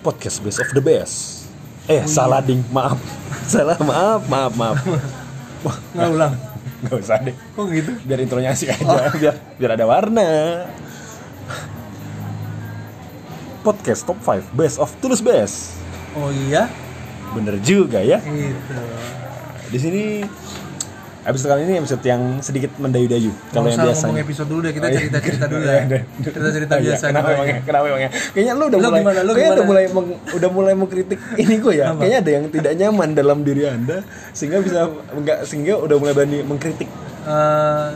podcast best of the best. Eh, salah ding, maaf. salah, maaf, maaf, maaf. Nggak ulang. nggak usah deh. Kok gitu? Biar intronya asik aja, biar biar ada warna. Podcast top 5 best of Tulus Best. Oh iya? Bener juga ya. Gitu. Di sini episode kali ini episode yang sedikit mendayu-dayu. Kalau yang biasa. ngomong episode dulu deh, kita Oh, iya. cerita-cerita dulu Iya, ya. deh. Cerita-cerita Oh, iya. biasa Kenapa dulu emangnya? Kenapa emangnya? Kayaknya lu udah Lu mulai gimana? Lu kayaknya udah mulai meng- udah mulai mengkritik ini kok ya. Kayaknya ada yang tidak nyaman dalam diri Anda sehingga bisa enggak sehingga udah mulai berani mengkritik. Eh,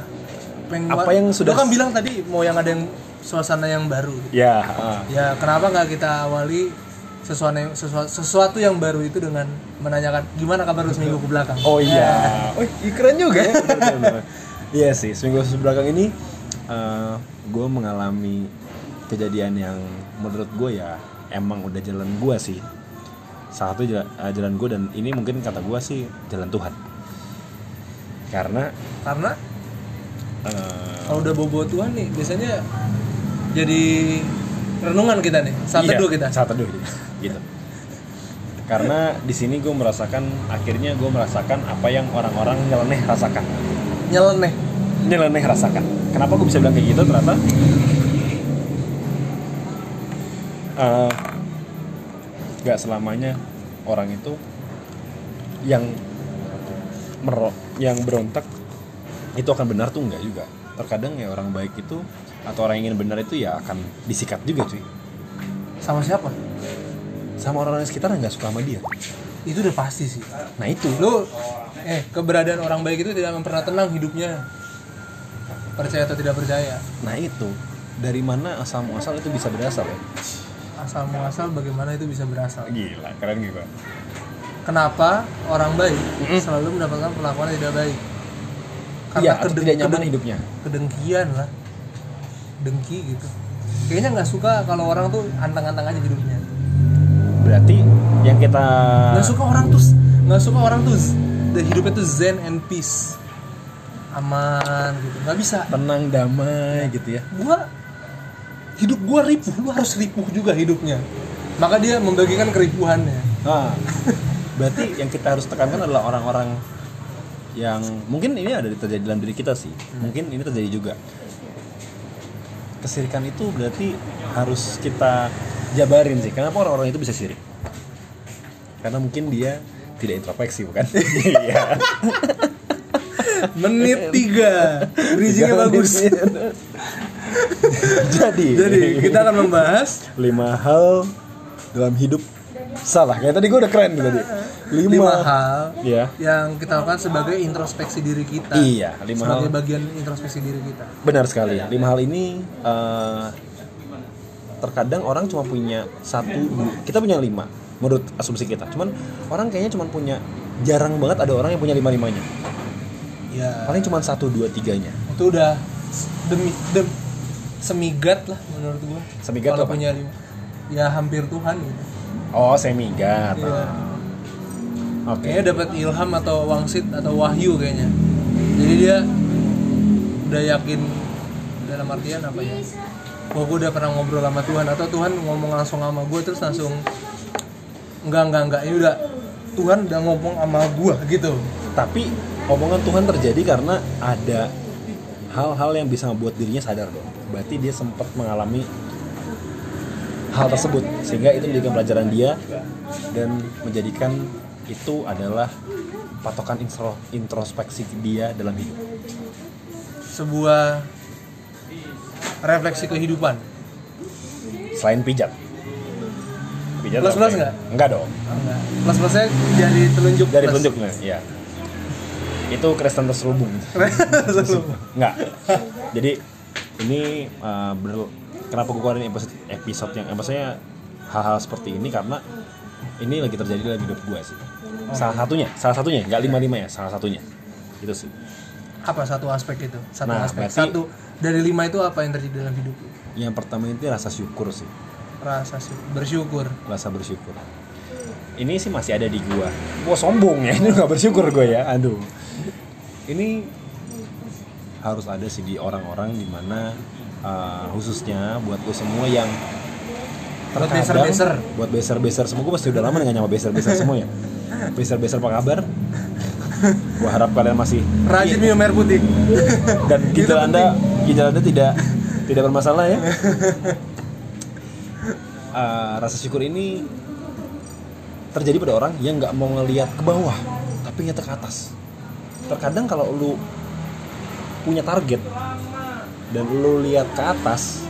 peng- Apa yang sudah- Lu kan bilang tadi mau yang ada yang suasana yang baru. Ya, ah. Ya, kenapa nggak kita awali sesuatu yang, sesuatu, sesuatu yang baru itu dengan menanyakan gimana kabar lu seminggu ke belakang? Oh iya. Oh, iya, keren juga ya. Iya sih, seminggu belakang ini gue mengalami kejadian yang menurut gue ya emang udah jalan gue sih. Salah satu jalan, eh, jalan gue dan ini mungkin kata gue sih jalan Tuhan. Karena Karena eh, kalau udah bobo Tuhan nih, biasanya jadi renungan kita nih. Saat iya, teduh kita. Saat teduh gitu. Karena di sini gue merasakan akhirnya gue merasakan apa yang orang-orang nyeleneh rasakan. Nyeleneh. nyeleneh rasakan. Kenapa gue bisa bilang kayak gitu? Ternyata nggak selamanya orang itu yang mero yang berontak itu akan benar tuh nggak juga. Terkadang ya orang baik itu atau orang yang ingin benar itu ya akan disikat juga cuy. Sama siapa? Sama orang-orang sekitar yang nggak suka sama dia. Itu udah pasti sih. Nah itu. Lu eh keberadaan orang baik itu tidak pernah tenang hidupnya. Percaya atau tidak percaya. Nah itu. Dari mana asal muasal itu bisa berasal ya? Asal muasal bagaimana itu bisa berasal. Gila, keren gitu. Kenapa orang baik selalu mendapatkan perlakuan yang tidak baik? Iya, atau kedeng- tidak nyaman kedeng- hidupnya. kedengkian lah dengki gitu kayaknya nggak suka kalau orang tuh antang-antang aja hidupnya Berarti yang kita nggak suka orang tuh nggak suka orang tuh hidupnya tuh zen and peace. Aman gitu. Nggak bisa. Tenang damai gitu ya. gua hidup gua ripuh. Lu harus ripuh juga hidupnya. Maka dia membagikan keripuhannya. Nah, berarti yang kita harus tekankan adalah orang-orang yang mungkin ini ada di- terjadi dalam diri kita sih. Mungkin ini terjadi juga. Kesirikan itu berarti harus kita jabarin sih. Kenapa orang-orang itu bisa sirik? Karena mungkin dia tidak introspeksi, bukan? Iya. menit tiga bridgingnya bagus Jadi, jadi kita akan membahas lima hal dalam hidup salah. Kayak tadi gue udah keren tadi. Lima, lima hal Ya. yang kita lakukan sebagai introspeksi diri kita Iya, lima sebagai hal. bagian introspeksi diri kita Benar sekali. Lima hal ini eh, terkadang orang cuma punya satu, kita punya lima menurut asumsi kita. Cuman orang kayaknya cuma punya jarang banget ada orang yang punya lima limanya. ya Paling cuma satu, dua, tiganya. itu udah demi dem semigat lah menurut gua Semigat kalau punya lima ya hampir Tuhan gitu Oh, semigat. Iya. Oke. kayaknya dapat ilham atau wangsit atau wahyu kayaknya jadi dia udah yakin dalam artian apa ya Wah gue udah pernah ngobrol sama Tuhan atau Tuhan ngomong langsung sama gue terus langsung enggak enggak enggak ini udah Tuhan udah ngomong sama gue gitu Tapi omongan Tuhan terjadi karena ada hal-hal yang bisa membuat dirinya sadar dong. Berarti dia sempat mengalami hal tersebut sehingga itu menjadikan pelajaran dia dan menjadikan itu adalah patokan intro, introspeksi dia dalam hidup. sebuah refleksi kehidupan Selain pijat. Pijat Plus plus ya? nggak? Enggak dong. enggak plus plusnya dari telunjuk Dari plus. telunjuknya, ya. Itu Kristen terselubung. Enggak. Jadi ini uh, bener- kenapa gue keluarin episode, episode yang eh, maksudnya hal-hal seperti ini karena ini lagi terjadi dalam hidup gue sih. Salah satunya, salah satunya, nggak lima lima ya, salah satunya. Itu sih. Apa satu aspek itu satu Nah, aspek berarti- satu dari lima itu apa yang terjadi dalam hidup? Yang pertama itu rasa syukur sih, rasa sih bersyukur rasa bersyukur. Ini sih masih ada di gua. Gua sombong ya, ini nggak bersyukur gue ya. Aduh. Ini harus ada sih di orang-orang di mana uh, khususnya buat gue semua yang Buat terkadang- beser-beser. buat beser beser semua gue pasti udah lama nggak nyama beser beser semua ya beser beser apa kabar gue harap kalian masih Rajin minum air putih. dan ginjal anda ginjal anda tidak tidak bermasalah ya. Eh, rasa syukur ini terjadi pada orang yang nggak mau ngelihat ke bawah tapi ngeliat ke atas terkadang kalau lu punya target dan lu lihat ke atas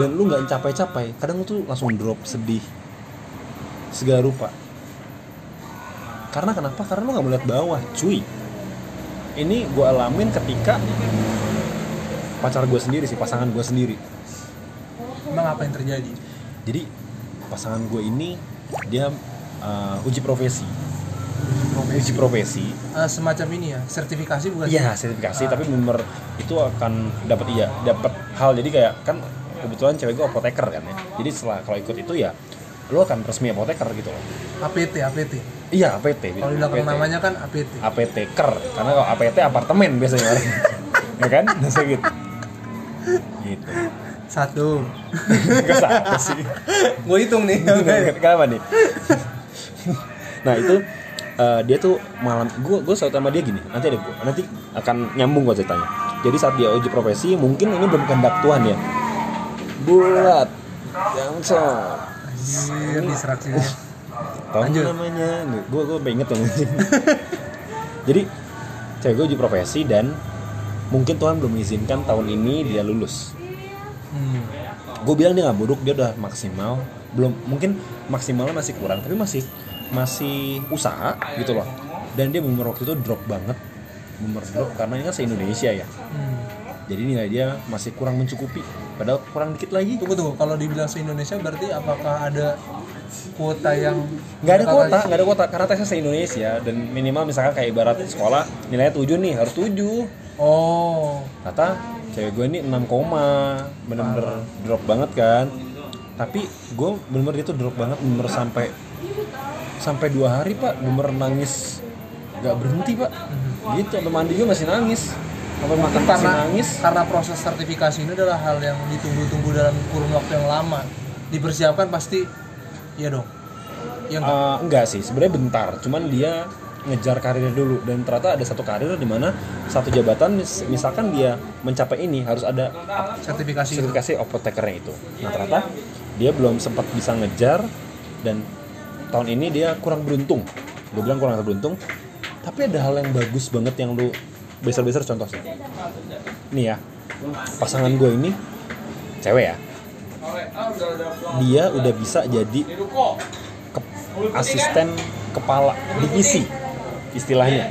dan lu nggak capai-capai kadang lu tuh langsung drop sedih segala rupa karena kenapa? Karena lu nggak melihat bawah cuy. Ini gue alamin ketika pacar gue sendiri sih pasangan gue sendiri. Emang apa yang terjadi? jadi pasangan gue ini dia uh, uji profesi. Uji profesi. Eh, semacam ini ya, sertifikasi bukan? iya sertifikasi tapi bener itu akan dapat iya dapat hal. Jadi kayak kan kebetulan cewek gue apoteker kan ya. Jadi setelah kalau ikut itu ya lu akan resmi apoteker gitu loh. APT, APT. iya APT Kalau di belakang namanya kan APT. APT ker karena kalau APT apartemen biasanya. Ya kan? Biasa gitu. Gitu. Satu. Gak sih. Gue hitung nih. Kenapa nih? nah itu eh, dia tuh malam gue gue selalu sama dia gini. Nanti ada nanti akan nyambung gue ceritanya. Jadi saat dia uji profesi mungkin ini belum kehendak Tuhan ya. Bulat. Yang Anjir, distraksinya. tahu Lanjut. namanya gue gue pengen inget tuh jadi cewek gue uji profesi dan mungkin Tuhan belum mengizinkan tahun ini dia lulus Hmm. gue bilang dia nggak buruk dia udah maksimal belum mungkin maksimalnya masih kurang tapi masih masih usaha gitu loh dan dia bener waktu itu drop banget bener drop karena ini kan se Indonesia ya Hmm. Jadi nilai dia masih kurang mencukupi. Padahal kurang dikit lagi. Tunggu tunggu, kalau dibilang se Indonesia berarti apakah ada kuota yang nggak ada kuota nggak ada kuota. Karena tesnya se Indonesia dan minimal misalkan kayak ibarat sekolah nilainya 7 nih harus 7 Oh, kata cewek gue ini 6 koma bener-bener drop banget kan. Tapi gue bener-bener dia tuh drop banget bener sampai sampai dua hari pak. Bener nangis. Nggak berhenti pak. Gitu sampai mandi juga masih nangis masih karena nangis karena proses sertifikasi ini adalah hal yang ditunggu-tunggu dalam kurun waktu yang lama. Dipersiapkan pasti, iya dong. Iya enggak? Eh, enggak sih sebenarnya bentar cuman dia ngejar karirnya dulu dan ternyata ada satu karir di mana satu jabatan mis- misalkan dia mencapai ini harus ada sertifikasi itu. sertifikasi apotekernya itu. Nah ternyata dia belum sempat bisa ngejar dan tahun ini dia kurang beruntung. Gue bilang kurang beruntung. Tapi ada hal yang bagus banget yang lu besar-besar contoh sih. Nih ya, pasangan gue ini cewek ya. Dia udah bisa jadi ke- asisten kepala divisi istilahnya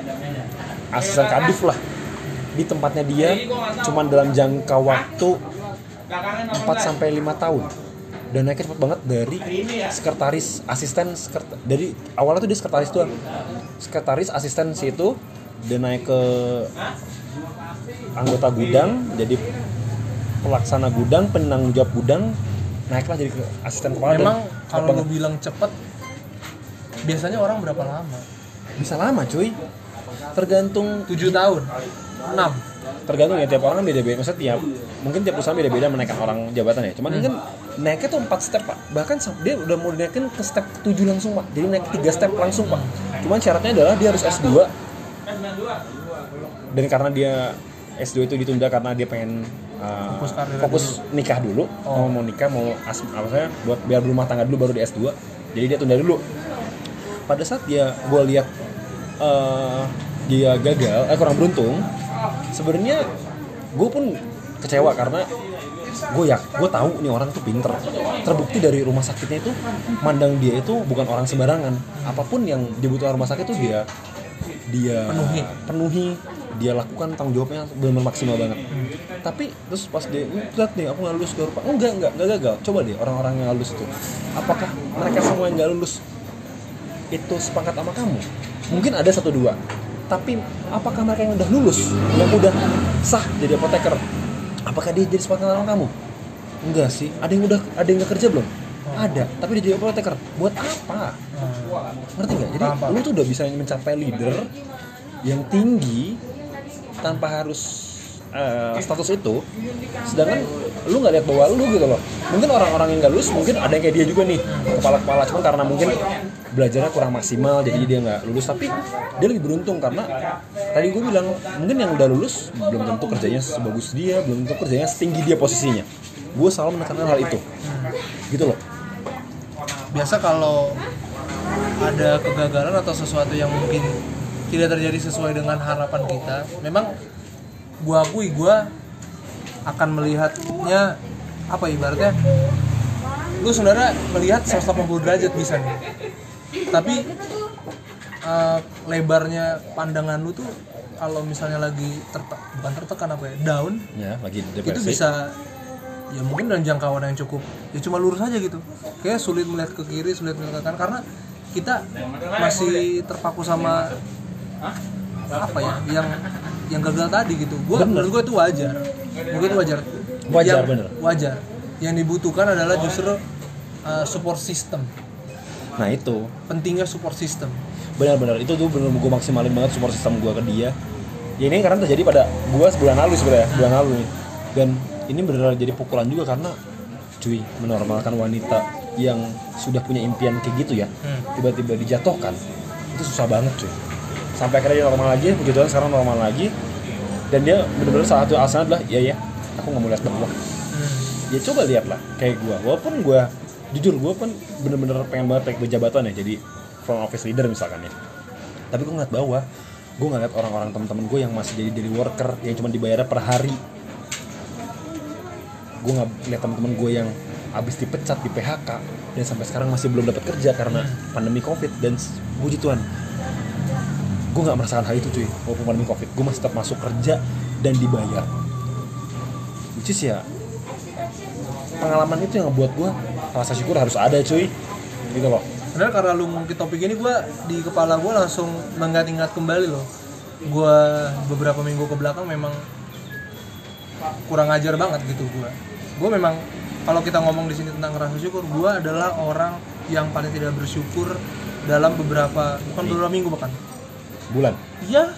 asisten kadif lah di tempatnya dia cuman dalam jangka waktu 4 sampai 5 tahun dan naiknya cepet banget dari sekretaris asisten sekret- dari awalnya tuh dia sekretaris doang sekretaris asisten situ dan naik ke anggota gudang jadi pelaksana gudang penanggung jawab gudang naiklah jadi asisten kepala Memang kalau lu bilang cepet, biasanya orang berapa lama? bisa lama cuy. Tergantung 7 tahun, 6 tergantung ya tiap orang kan beda-beda. Maksudnya tiap mungkin tiap usaha beda-beda menaikkan orang jabatan ya. Cuman ini kan naiknya tuh 4 step pak. Bahkan dia udah mau dinaikin ke step 7 langsung pak. Jadi naik 3 step langsung pak. Cuman syaratnya adalah dia harus S2 dan karena dia S2 itu ditunda karena dia pengen uh, Fokus fokus nikah dulu. Oh. mau mau nikah mau as apa saya buat biar berumah tangga dulu baru di S2 jadi dia tunda dulu. Pada saat dia gue lihat eh, dia gagal eh kurang beruntung sebenarnya gue pun kecewa karena gue ya gue tahu nih orang tuh pinter. Terbukti dari rumah sakitnya itu mandang dia itu bukan orang sembarangan. Apa pun yang dibutuhkan rumah sakit tuh dia dia Penuhi. penuhi. Dia lakukan tanggung jawabnya benar maksimal banget. Tapi terus pas dia "Hmm, lihat nih aku nggak lulus gak rupa enggak enggak enggak gagal coba deh orang-orang yang lulus itu. Apakah mereka semua yang nggak lulus itu sepakat sama kamu? Mungkin ada satu dua. Tapi apakah mereka yang udah lulus yang udah sah jadi apoteker apakah dia jadi sepakat sama kamu? Enggak sih. Ada yang udah ada yang nggak kerja belum? Ada. Tapi dia jadi apoteker. Buat apa Hmm. ngerti nggak? Jadi Paham, paham. lu tuh udah bisa mencapai leader yang tinggi tanpa harus eh, status itu. Sedangkan lu nggak lihat bahwa lu gitu loh. Mungkin orang-orang yang nggak lulus mungkin ada yang kayak dia juga nih kepala-kepala. Cuman karena mungkin belajarnya kurang maksimal jadi dia nggak lulus. Tapi dia lebih beruntung karena tadi gue bilang mungkin yang udah lulus belum tentu kerjanya sebagus dia belum tentu kerjanya setinggi dia posisinya. Gue selalu menekankan hal itu. Gitu loh. Biasa kalau ada kegagalan atau sesuatu yang mungkin tidak terjadi sesuai dengan harapan kita memang gua akui gua akan melihatnya apa ibaratnya lu saudara melihat 180 derajat bisa nih. Tapi eh, lebarnya pandangan lu tuh kalau misalnya lagi tertekan bukan tertekan apa ya down ya lagi itu depresi. bisa ya mungkin dalam jangkauan yang cukup ya cuma lurus aja gitu. Kayak sulit melihat ke kiri sulit melihat ke kanan karena kita masih terpaku sama apa ya yang yang gagal tadi gitu. Gua menurut gue itu wajar. Gue itu wajar. Wajar, yang, bener. wajar. Yang dibutuhkan adalah justru uh, support system. Nah itu. Pentingnya support system. Benar-benar itu tuh benar gue maksimalin banget support system gue ke dia. Ya ini karena terjadi pada gue sebulan lalu sebenarnya bulan lalu nih. Dan ini benar jadi pukulan juga karena cuy menormalkan wanita yang sudah punya impian kayak gitu ya Hmm. tiba-tiba dijatuhkan itu susah banget cuy. Sampai akhirnya dia normal lagi begitu kan sekarang normal lagi. Dan dia benar-benar salah satu alasan adalah ya ya aku nggak mau lihat bawah Hmm. ya coba lihat lah kayak gue walaupun gue jujur gue kan bener-bener pengen banget naik jabatan ya jadi front office leader misalkan ya. Tapi gue ngeliat bawah gue ngeliat orang-orang teman-teman gue yang masih jadi daily worker yang cuma dibayar per hari. Gue nggak lihat teman-teman gue yang abis dipecat di PHK dan sampai sekarang masih belum dapat kerja karena pandemi covid dan puji Tuhan gue nggak merasakan hal itu cuy walaupun pandemi covid gue masih tetap masuk kerja dan dibayar which is ya pengalaman itu yang ngebuat gue rasa syukur harus ada cuy gitu loh Sebenarnya karena lu ngungkit topik ini gue di kepala gue langsung mengingat-ingat kembali loh. Gue beberapa minggu ke belakang memang kurang ajar banget gitu gue. Gue memang kalau kita ngomong di sini tentang rasa syukur, gue adalah orang yang paling tidak bersyukur dalam beberapa bukan beberapa minggu bahkan. bulan Iya,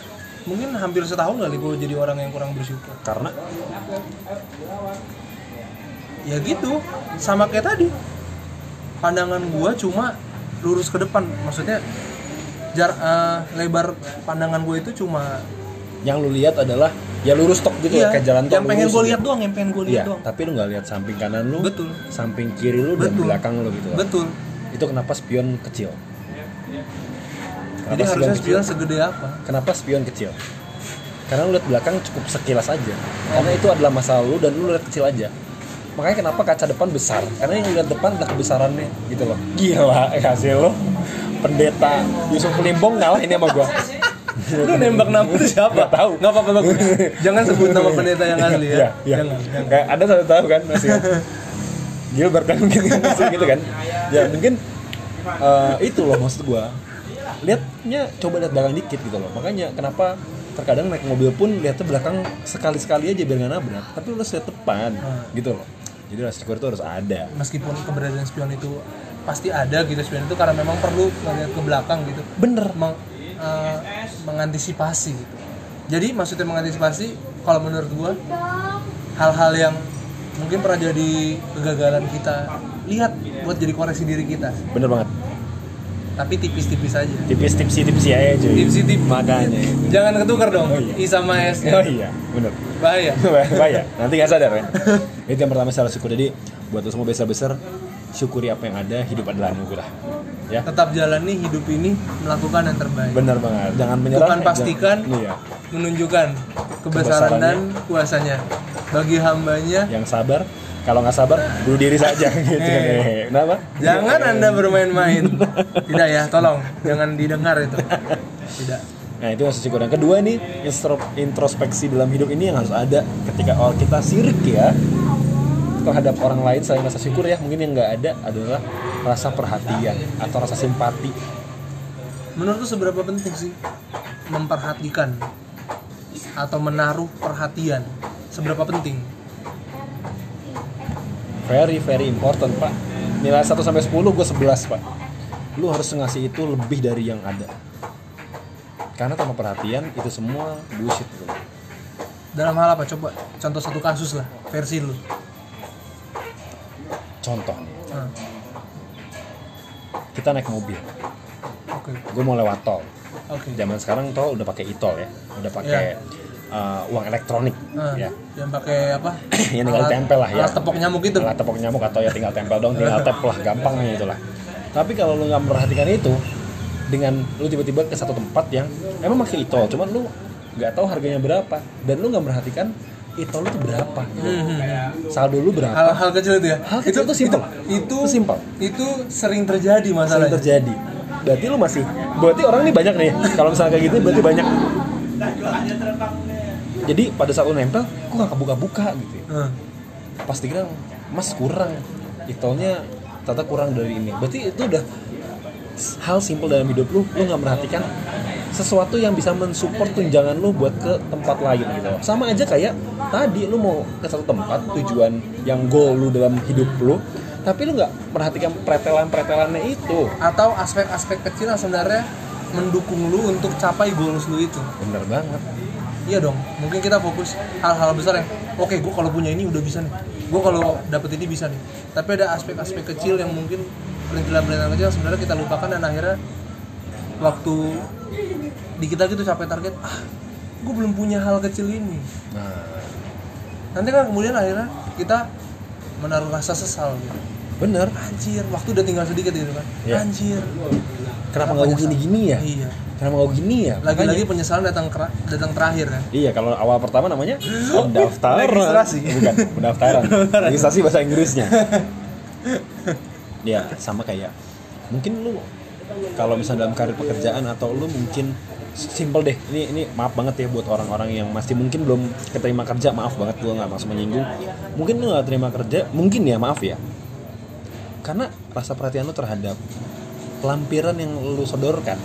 mungkin hampir setahun kali gue jadi orang yang kurang bersyukur. karena Ya gitu, sama kayak tadi. Pandangan gue cuma lurus ke depan, maksudnya jar eh, lebar pandangan gue itu cuma yang lu lihat adalah ya lurus tok gitu ya kayak jalan tol yang pengen gue gitu. lihat doang yang pengen gue Iya, lihat doang tapi lu nggak lihat samping kanan lu, Betul. samping kiri lu dan Betul. belakang lu gitu. betul Itu kenapa spion kecil? jadi Kenapa harusnya kecil? spion segede apa Kenapa spion kecil? Karena lu lihat belakang cukup sekilas aja. Karena itu adalah masa lalu dan lu lihat kecil aja. Makanya kenapa kaca depan besar? Karena yang lihat depan adalah kebesarannya gitu loh. Gila, eh, hasil lo pendeta Yusuf Limbong ngalah ini sama gua. lu nembak nama itu siapa tahu. nggak apa-apa bagus jangan sebut nama pendeta yang asli ya Iya, iya. jangan Kayak ada satu tahu kan masih. Gilbert kan mungkin gitu kan. Ya mungkin eh, itu loh maksud gua. Lihatnya coba lihat belakang dikit gitu loh. Makanya kenapa terkadang naik mobil pun lihatnya belakang sekali-sekali aja biar nggak nabrak. Tapi lu harus lihat depan gitu loh. Jadi rasa syukur itu harus ada. meskipun keberadaan spion itu pasti ada gitu spion itu karena memang perlu melihat ke belakang gitu Bener. Meng- eh, mengantisipasi gitu jadi maksudnya mengantisipasi kalau menurut gua hal-hal yang mungkin pernah jadi kegagalan kita lihat buat jadi koreksi diri kita Bener banget. tapi tipis-tipis aja Tipis tipsi tipsi aja cuy. tipsi tipis Makanya. jangan ketukar dong Oh iya. i sama s Oh iya, bener. bahaya Bahaya, nanti nggak sadar ya. Itu yang pertama salah syukur. Jadi buat lo semua besar-besar, syukuri apa yang ada, hidup adalah anugerah. Ya, tetap jalani hidup ini melakukan yang terbaik benar banget. Jangan menyerah. Bukan pastikan. jangan- iya. menunjukkan kebesaran dan kuasanya bagi hambanya Yang sabar, kalau nggak sabar, bunuh diri saja gitu. Eh. Kenapa? jangan anda bermain-main tidak ya tolong jangan didengar itu tidak Nah itu yang syukur. Yang kedua nih introspeksi dalam hidup ini yang harus ada ketika awal kita sirik ya terhadap orang lain selain rasa syukur ya. Mungkin yang nggak ada adalah rasa perhatian atau rasa simpati. Menurut seberapa penting sih memperhatikan atau menaruh perhatian? Seberapa penting? Very very important pak. Nilai 1 sampai 10 gue 11 pak. Lu harus ngasih itu lebih dari yang ada. Karena tanpa perhatian itu semua bullshit bro. Dalam hal apa? Coba contoh satu kasus lah versi lu contoh nih. Ah, kita naik mobil. Oke. Gue mau lewat tol. Oke. Zaman sekarang tol udah pakai e-tol ya. Udah pakai uh, uang elektronik Ah, ya. Yang pakai apa? Yang tinggal Alat- tempel lah ya. alat tepok nyamuk itu Alat tepok nyamuk atau ya tinggal tempel dong tinggal tap lah gampangnya itulah. Tapi kalau lu nggak memperhatikan itu dengan lu tiba-tiba ke satu tempat yang emang pakai e-tol cuman lu nggak tahu harganya berapa dan lu nggak memperhatikan e-tol lu tuh berapa. Hmm, saldo lu berapa? Hal-hal kecil itu ya. Hal kecil itu itu Itu simple. itu sering terjadi sering masalahnya terjadi. Berarti lu masih berarti orang ini banyak nih. Kalau misalnya kayak gitu berarti banyak. Jadi pada saat lu nempel kok nggak kebuka-buka gitu ya. Ah, pas dikira mas kurang. Itolnya ternyata kurang dari ini. Berarti itu udah hal simpel dalam hidup lu lu nggak merhatikan sesuatu yang bisa mensupport tunjangan lu buat ke tempat lain gitu. Sama aja kayak tadi lu mau ke satu tempat tujuan yang goal lu dalam hidup lu tapi lu nggak perhatikan pretelan-pretelannya itu. Atau aspek-aspek kecil yang sebenarnya mendukung lu untuk capai goals lu itu bener banget. Iya dong mungkin kita fokus hal-hal besar yang oke gue kalau punya ini udah bisa nih. Gue kalau dapet ini bisa nih. Tapi ada aspek-aspek kecil yang mungkin perintilan-perintilan kecil yang sebenarnya kita lupakan dan akhirnya waktu di kita gitu capai target ah gue belum punya hal kecil ini. Nah. Nanti kan kemudian akhirnya kita menaruh rasa sesal gitu. Bener. Anjir waktu udah tinggal sedikit gitu kan. Iya. anjir. Kenapa nggak gini-gini ya? Iya. Kenapa nggak gini ya? Lagi-lagi penyesalan datang datang terakhir kan. Iya, kalau awal pertama namanya pendaftaran. Registrasi. Bukan, pendaftaran. Registrasi bahasa Inggrisnya. ya, sama kayak mungkin lu kalau misalnya dalam karir pekerjaan atau lu mungkin simple deh. Ini ini maaf banget ya buat orang-orang yang masih mungkin belum keterima kerja. Maaf banget gua nggak maksud menyinggung. Mungkin lu nggak terima kerja, mungkin ya maaf ya. Karena rasa perhatian lu terhadap lampiran yang lu sodorkan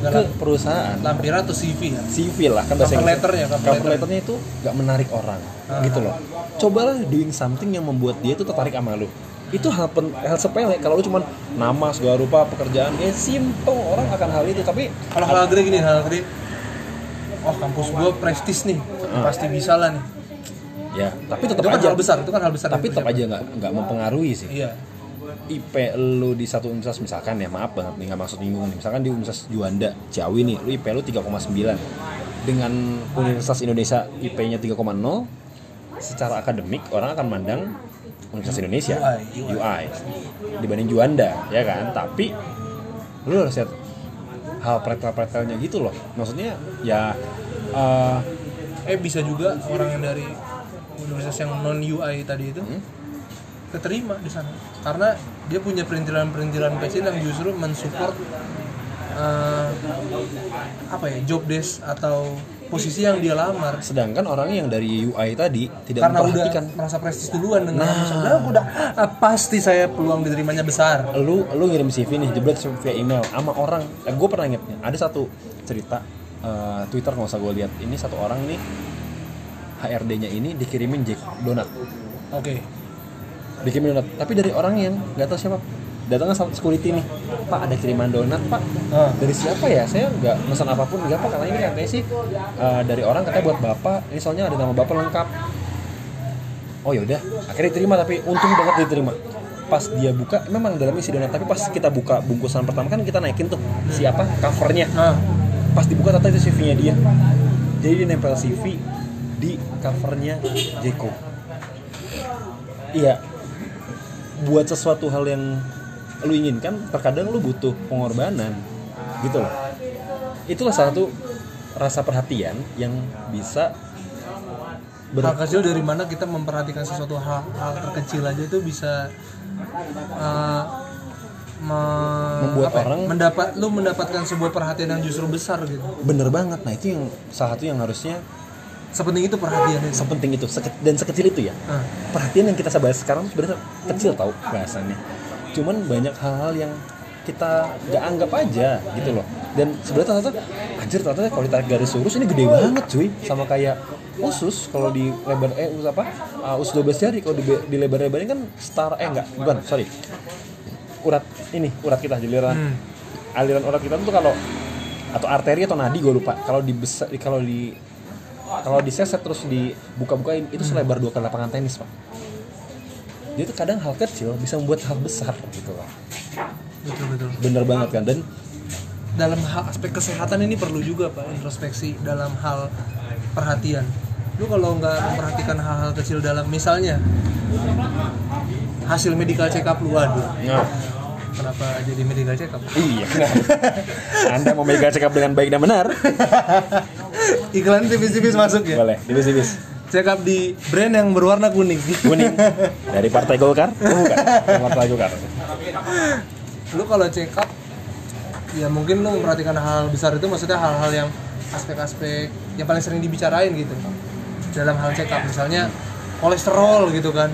ke perusahaan lampiran atau CV ya CV lah kan bahasa Inggris. letternya, cover cover letter. letternya itu nggak menarik orang Ah. gitu loh cobalah doing something yang membuat dia itu tertarik sama lu itu hal pen, hal sepele. Kalau lu cuman nama segala rupa pekerjaan ya simple. Orang akan hal itu. Tapi kalau hal gede gini hal gede. Oh kampus gue prestis nih. Ah. pasti bisa lah nih. Ya tapi itu tetap kan aja. hal besar itu kan hal besar tapi tetap aja nggak nggak mempengaruhi sih. Iya. IP lu di satu universitas misalkan ya maaf banget nih nggak maksud nyinggung nih. Misalkan di Universitas Juanda Ciawi nih lu IP lu 3,9 dengan Universitas Indonesia IP-nya 3,0 secara akademik orang akan mandang Universitas Indonesia UI, UI, dibanding Juanda ya kan? Tapi lu harus lihat hal pretel-pretelnya gitu loh. Maksudnya ya eh, eh bisa juga orang yang dari universitas yang non UI tadi itu Hmm? keterima di sana. Karena dia punya perintilan-perintilan kecil yang justru mensupport eh, apa ya job desk atau posisi yang dia lamar. Sedangkan orang yang dari UI tadi tidak karena udah memperhatikan. merasa prestis duluan dengan Nah. Nah, udah. Ah, pasti saya peluang diterimanya besar. Lu lu ngirim CV nih jebret via email sama orang. Eh, gue pernah inget nih, ada satu cerita eh, Twitter nggak usah gue lihat. Ini satu orang nih HRD-nya ini dikirimin Jack donat oke. Dikirimin donat. Tapi dari orang yang nggak tahu siapa datangnya sama security nih. Pak ada kiriman donat pak. Ah. dari siapa ya? Saya nggak pesan apa pun nggak pak. Karena ini katanya sih eh, dari orang katanya buat bapak. Ini soalnya ada nama bapak lengkap. Oh yaudah akhirnya diterima tapi untung banget diterima. Pas dia buka memang dalamnya isi donat tapi pas kita buka bungkusan pertama kan kita naikin tuh siapa covernya. Nah pas dibuka ternyata itu CV-nya dia. Jadi dia nempel CV di covernya Jeko iya. Buat sesuatu hal yang lu inginkan terkadang lu butuh pengorbanan. Gitu loh. Itulah salah satu rasa perhatian yang bisa ber- hal kecil dari mana kita memperhatikan sesuatu hal, hal terkecil aja itu bisa uh, me- Membuat apa ya, orang- mendapat lu mendapatkan sebuah perhatian yang justru besar gitu. Bener banget. Nah itu yang salah satu yang harusnya sepenting itu perhatian itu. Sepenting itu. Seke- dan sekecil itu ya. Nah, perhatian yang kita bahas sekarang sebenarnya kecil tau bahasannya cuman banyak hal-hal yang kita nggak anggap aja gitu loh. Dan sebenarnya ternyata anjir ternyata kalau ditarik garis lurus ini gede banget cuy. Sama kayak usus kalau di lebar eh usus apa? Uh, usus 12 jari kalau di, di lebar lebarin kan star eh enggak bukan sorry. Urat ini urat kita di aliran. Hmm. aliran urat kita tuh kalau atau arteri atau nadi gue lupa. Kalau di besar kalau di kalau diseset terus dibuka-bukain itu selebar dua kali lapangan tenis pak jadi itu kadang hal kecil bisa membuat hal besar gitu loh. Betul betul. Bener banget kan? Dan dalam hal aspek kesehatan ini perlu juga pak introspeksi dalam hal perhatian. Lu kalau nggak memperhatikan hal-hal kecil dalam misalnya hasil medical check up lu waduh. Ya, kenapa jadi medical check up iya. Anda mau mega check up dengan baik dan benar. Iklan tipis-tipis masuk ya? Boleh tipis-tipis check up di brand yang berwarna kuning. Kuning. Dari partai Golkar? Oh, bukan. Dari partai Golkar. Lu kalau check up ya mungkin lu memperhatikan hal, -hal besar itu maksudnya hal-hal yang aspek-aspek yang paling sering dibicarain gitu. Dalam hal check up misalnya kolesterol gitu kan.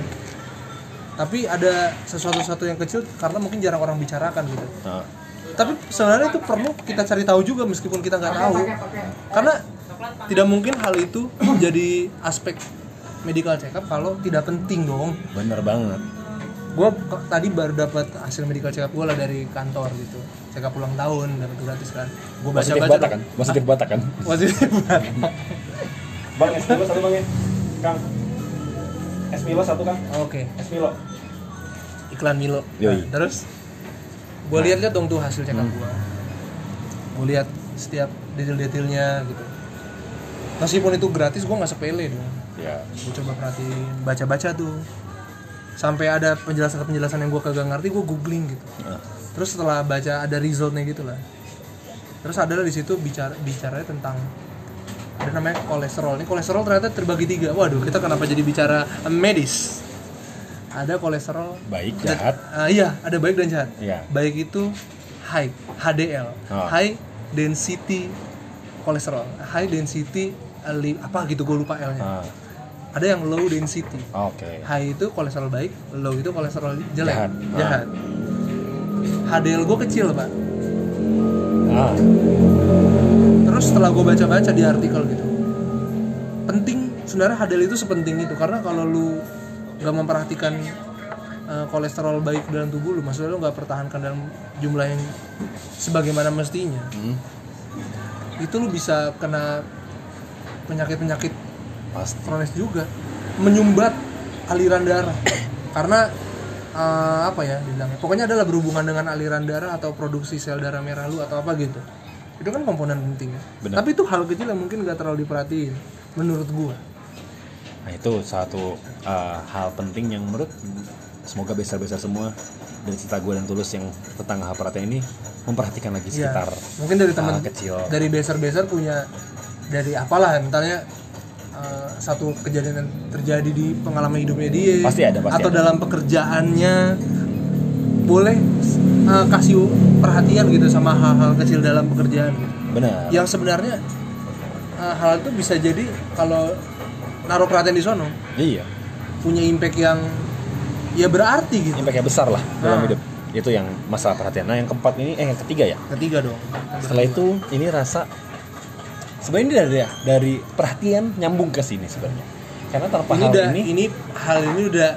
Tapi ada sesuatu-sesuatu yang kecil karena mungkin jarang orang bicarakan gitu. Nah, tapi sebenarnya itu perlu kita cari tahu juga meskipun kita nggak tahu. Karena tidak mungkin hal itu jadi aspek medical check up kalau tidak penting dong. Bener banget. Gue tadi baru dapat hasil medical check up gue lah dari kantor gitu. Check up ulang tahun dapat gratis kan. Gue baca baca batak kan? Positif batak kan? Positif Batak. bang es Milo satu bang ya? Kang. Es Milo satu kang. Oke. Es Milo iklan Milo. Yoi. Nah, terus? Gue lihat-lihat dong tuh hasil check up Hmm. gue gue lihat setiap detail-detailnya gitu meskipun itu gratis gue nggak sepele dong ya gue coba perhatiin baca-baca tuh. Sampai ada penjelasan-penjelasan yang gue kagak ngerti gue googling gitu. Nah, terus setelah baca ada resultnya gitu lah. Terus ada di situ bicara bicaranya tentang ada namanya kolesterol. Ini kolesterol ternyata terbagi tiga. Waduh kita kenapa jadi bicara medis? Ada kolesterol baik jahat. Ah, iya ada baik dan jahat. Iya. baik itu high HDL Ah. high density kolesterol. High density li- apa gitu gue lupa L nya Ah, ada yang low density. Oke. High itu kolesterol baik low itu kolesterol jelek. Jahat. jahat. HDL gue kecil pak. Ah. Terus setelah gue baca-baca di artikel gitu penting sebenarnya HDL itu sepenting itu karena kalau lu nggak memperhatikan eh, kolesterol baik dalam tubuh lu maksudnya lu nggak pertahankan dalam jumlah yang sebagaimana mestinya hmm, itu lu bisa kena penyakit-penyakit kronis juga menyumbat aliran darah karena eh, apa ya bilangnya pokoknya adalah berhubungan dengan aliran darah atau produksi sel darah merah lu atau apa gitu itu kan komponen penting ya. Tapi itu hal kecil yang mungkin gak terlalu diperhatiin menurut gua Nah itu satu uh, hal penting yang menurut semoga besar-besar semua dari cita gue dan tulus yang tentang hal perhatian ini memperhatikan lagi Iya. sekitar mungkin dari teman hal kecil. dari beser-beser punya dari apalah misalnya eh, satu kejadian yang terjadi di pengalaman hidupnya dia Pasti ada, pasti atau ada. dalam pekerjaannya boleh eh, kasih perhatian gitu sama hal-hal kecil dalam pekerjaan Benar. yang sebenarnya eh, hal itu bisa jadi kalau naruh perhatian di sono Iya. punya impact yang ya berarti gitu Impactnya besar lah dalam Nah. hidup. Itu yang masalah perhatian. Nah yang keempat ini, eh yang ketiga ya. ketiga dong Setelah itu ini rasa sebenarnya ini dari dari perhatian nyambung ke sini sebenarnya. Karena tanpa ini hal udah ini, ini hal ini udah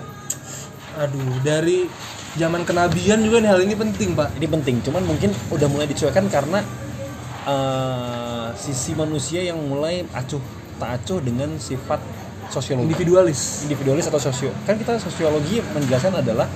aduh dari zaman kenabian juga nih hal ini penting pak ini penting. Cuman mungkin udah mulai dicuekan karena eh, sisi manusia yang mulai acuh tak acuh dengan sifat sosiologi. individualis individualis atau sosio kan kita sosiologi menjelaskan adalah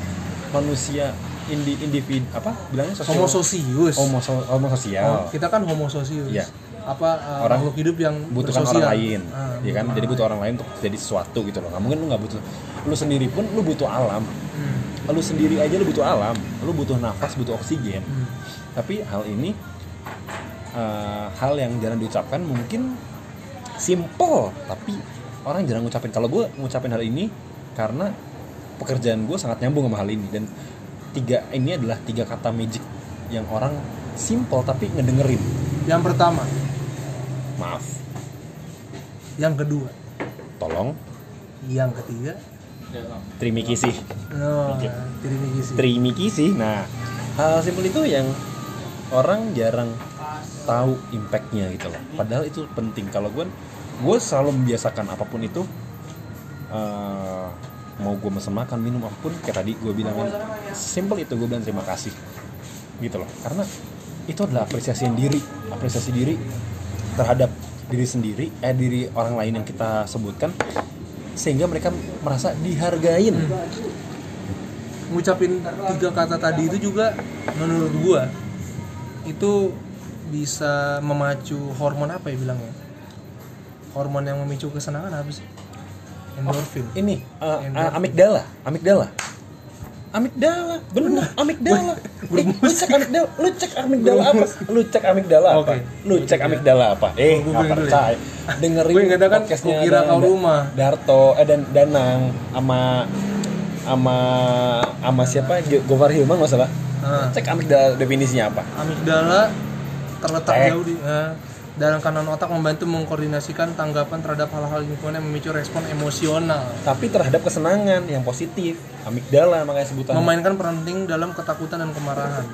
manusia indi individu apa bilangnya sosio homo sosius homo, so- homo sosial Oh, kita kan homo sosius Iya. Apa uh, Orang makhluk hidup yang butuhkan bersosial. orang lain. Ah, ya kan? Jadi butuh orang lain untuk jadi sesuatu gitu loh. Nggak mungkin lu nggak butuh. Lu sendiri pun lu butuh alam. Hmm, lu sendiri aja lu butuh alam. Lu butuh nafas butuh oksigen. Hmm. tapi hal ini eh, hal yang jarang diucapkan mungkin simple tapi orang jarang ngucapin. Kalau gue ngucapin hal ini karena pekerjaan gue sangat nyambung sama hal ini. Dan tiga ini adalah tiga kata magic yang orang simple tapi ngedengerin. Yang pertama maaf. Yang kedua. Tolong. Yang ketiga. Terima kasih. Oh, Oke. terima kasih. Terima kasih. Nah. Hal simple itu yang orang jarang tahu impactnya gitu loh. Padahal itu penting. Kalau gue gue selalu membiasakan apa pun itu eh, mau gue mesen makan minum apa pun kayak tadi gue bilang kan simple itu gue bilang terima kasih gitu loh. Karena itu adalah apresiasi diri. Apresiasi diri terhadap diri sendiri eh diri orang lain yang kita sebutkan sehingga mereka merasa dihargain. Ngucapin tiga kata tadi itu juga menurut gua itu bisa memacu hormon apa ya bilangnya? Hormon yang memicu kesenangan apa sih? Endorfin. ini uh, Endorfin. uh, amigdala amigdala amigdala. Bener. Amigdala. Eh, lu cek amigdala. Lu cek amigdala apa? Lu cek amigdala apa? Oke. lu cek amigdala apa? Eh nggak ya. percaya. Dengerin ingat kan, podcastnya Dan- Kau Rumah. Darto eh dan Danang sama sama sama siapa? Gofar Hilman nggak salah Ah. cek amigdala definisinya apa? Amigdala terletak Cek. jauh di eh, dalam kanan otak membantu mengkoordinasikan tanggapan terhadap hal-hal lingkungan yang memicu respon emosional tapi terhadap kesenangan yang positif amigdala makanya sebutannya memainkan peran penting dalam ketakutan dan kemarahan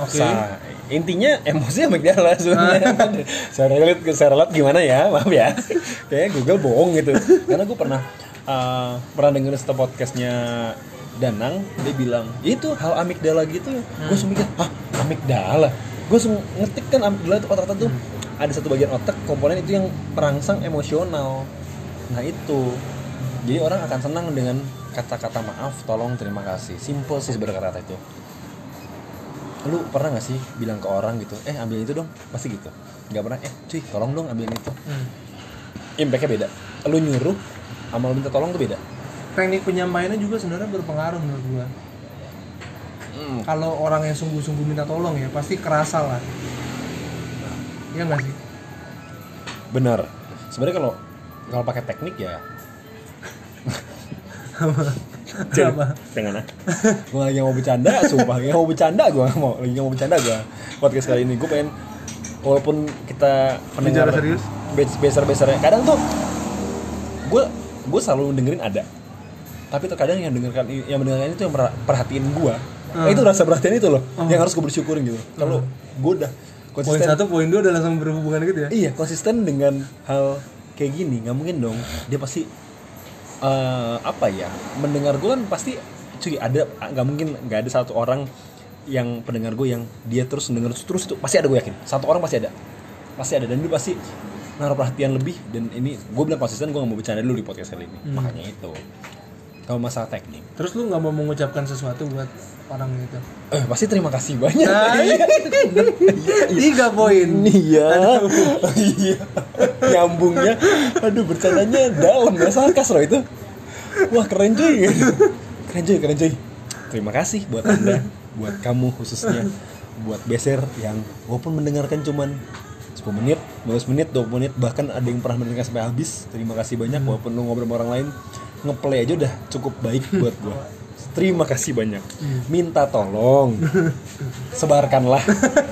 oke Sa- intinya emosi amigdala sebenarnya. saya relate saya relate gimana ya, maaf ya. Kayaknya Google bohong gitu. Karena gue pernah uh, pernah dengerin satu podcastnya Danang, dia bilang itu hal amigdala gitu. Gue langsung mikir, ah amigdala. Gue ngetik kan amigdala itu otak-otak tuh. Ada satu bagian otak komponen itu yang merangsang emosional. Nah itu, jadi orang akan senang dengan kata-kata maaf, tolong, terima kasih. Simple sih sebenarnya kata-kata itu. Lu pernah gak sih bilang ke orang gitu eh ambil itu dong. Pasti gitu. Nggak pernah eh cuy tolong dong ambilin itu. Hmm. impactnya beda. Lu nyuruh sama lu minta tolong tuh beda. Teknik penyampaiannya juga sebenarnya berpengaruh menurut gua Hmm. kalau orang yang sungguh-sungguh minta tolong ya pasti kerasa lah. Iya nggak sih? Benar. Sebenarnya kalau kalau pakai teknik ya. Apa? Jangan ah gue lagi mau bercanda sumpah. Lagi mau bercanda gue mau lagi mau bercanda gue podcast kali ini gue pengen walaupun kita pendengar Bicara serius? beser besernya kadang tuh gue gue selalu dengerin ada. Tapi terkadang yang dengarkan yang mendengarkan itu yang per- perhatiin gue Hmm. itu rasa perhatian itu loh yang harus gue bersyukurin gitu. Kalau gue udah poin konsisten satu poin dua udah langsung berhubungan gitu ya? Iya konsisten dengan hal kayak gini nggak mungkin dong. Dia pasti eh, apa ya mendengar gue kan pasti cuy ada nggak mungkin nggak ada satu orang yang pendengar gue yang dia terus mendengar terus itu pasti ada gue yakin. Satu orang pasti ada. Pasti ada dan dia pasti naruh perhatian lebih dan ini gue bilang konsisten gue nggak mau bercanda dulu di podcast kali ini. Makanya itu kalau masalah teknik terus lu nggak mau mengucapkan sesuatu buat orang itu eh pasti terima kasih banyak Nah, tiga poin Iya. Iya. Nyambungnya. Aduh, bercandanya dalam ya sarkas loh itu. Wah, keren cuy. Keren cuy, keren cuy. Terima kasih buat Anda, buat kamu khususnya, buat beser yang walaupun mendengarkan cuman 10 menit, 15 menit, 20 menit, bahkan ada yang pernah mendengar sampai habis. Terima kasih banyak walaupun lu ngobrol sama orang lain, ngeplay aja udah cukup baik buat gua. Terima kasih banyak. Minta tolong. Sebarkanlah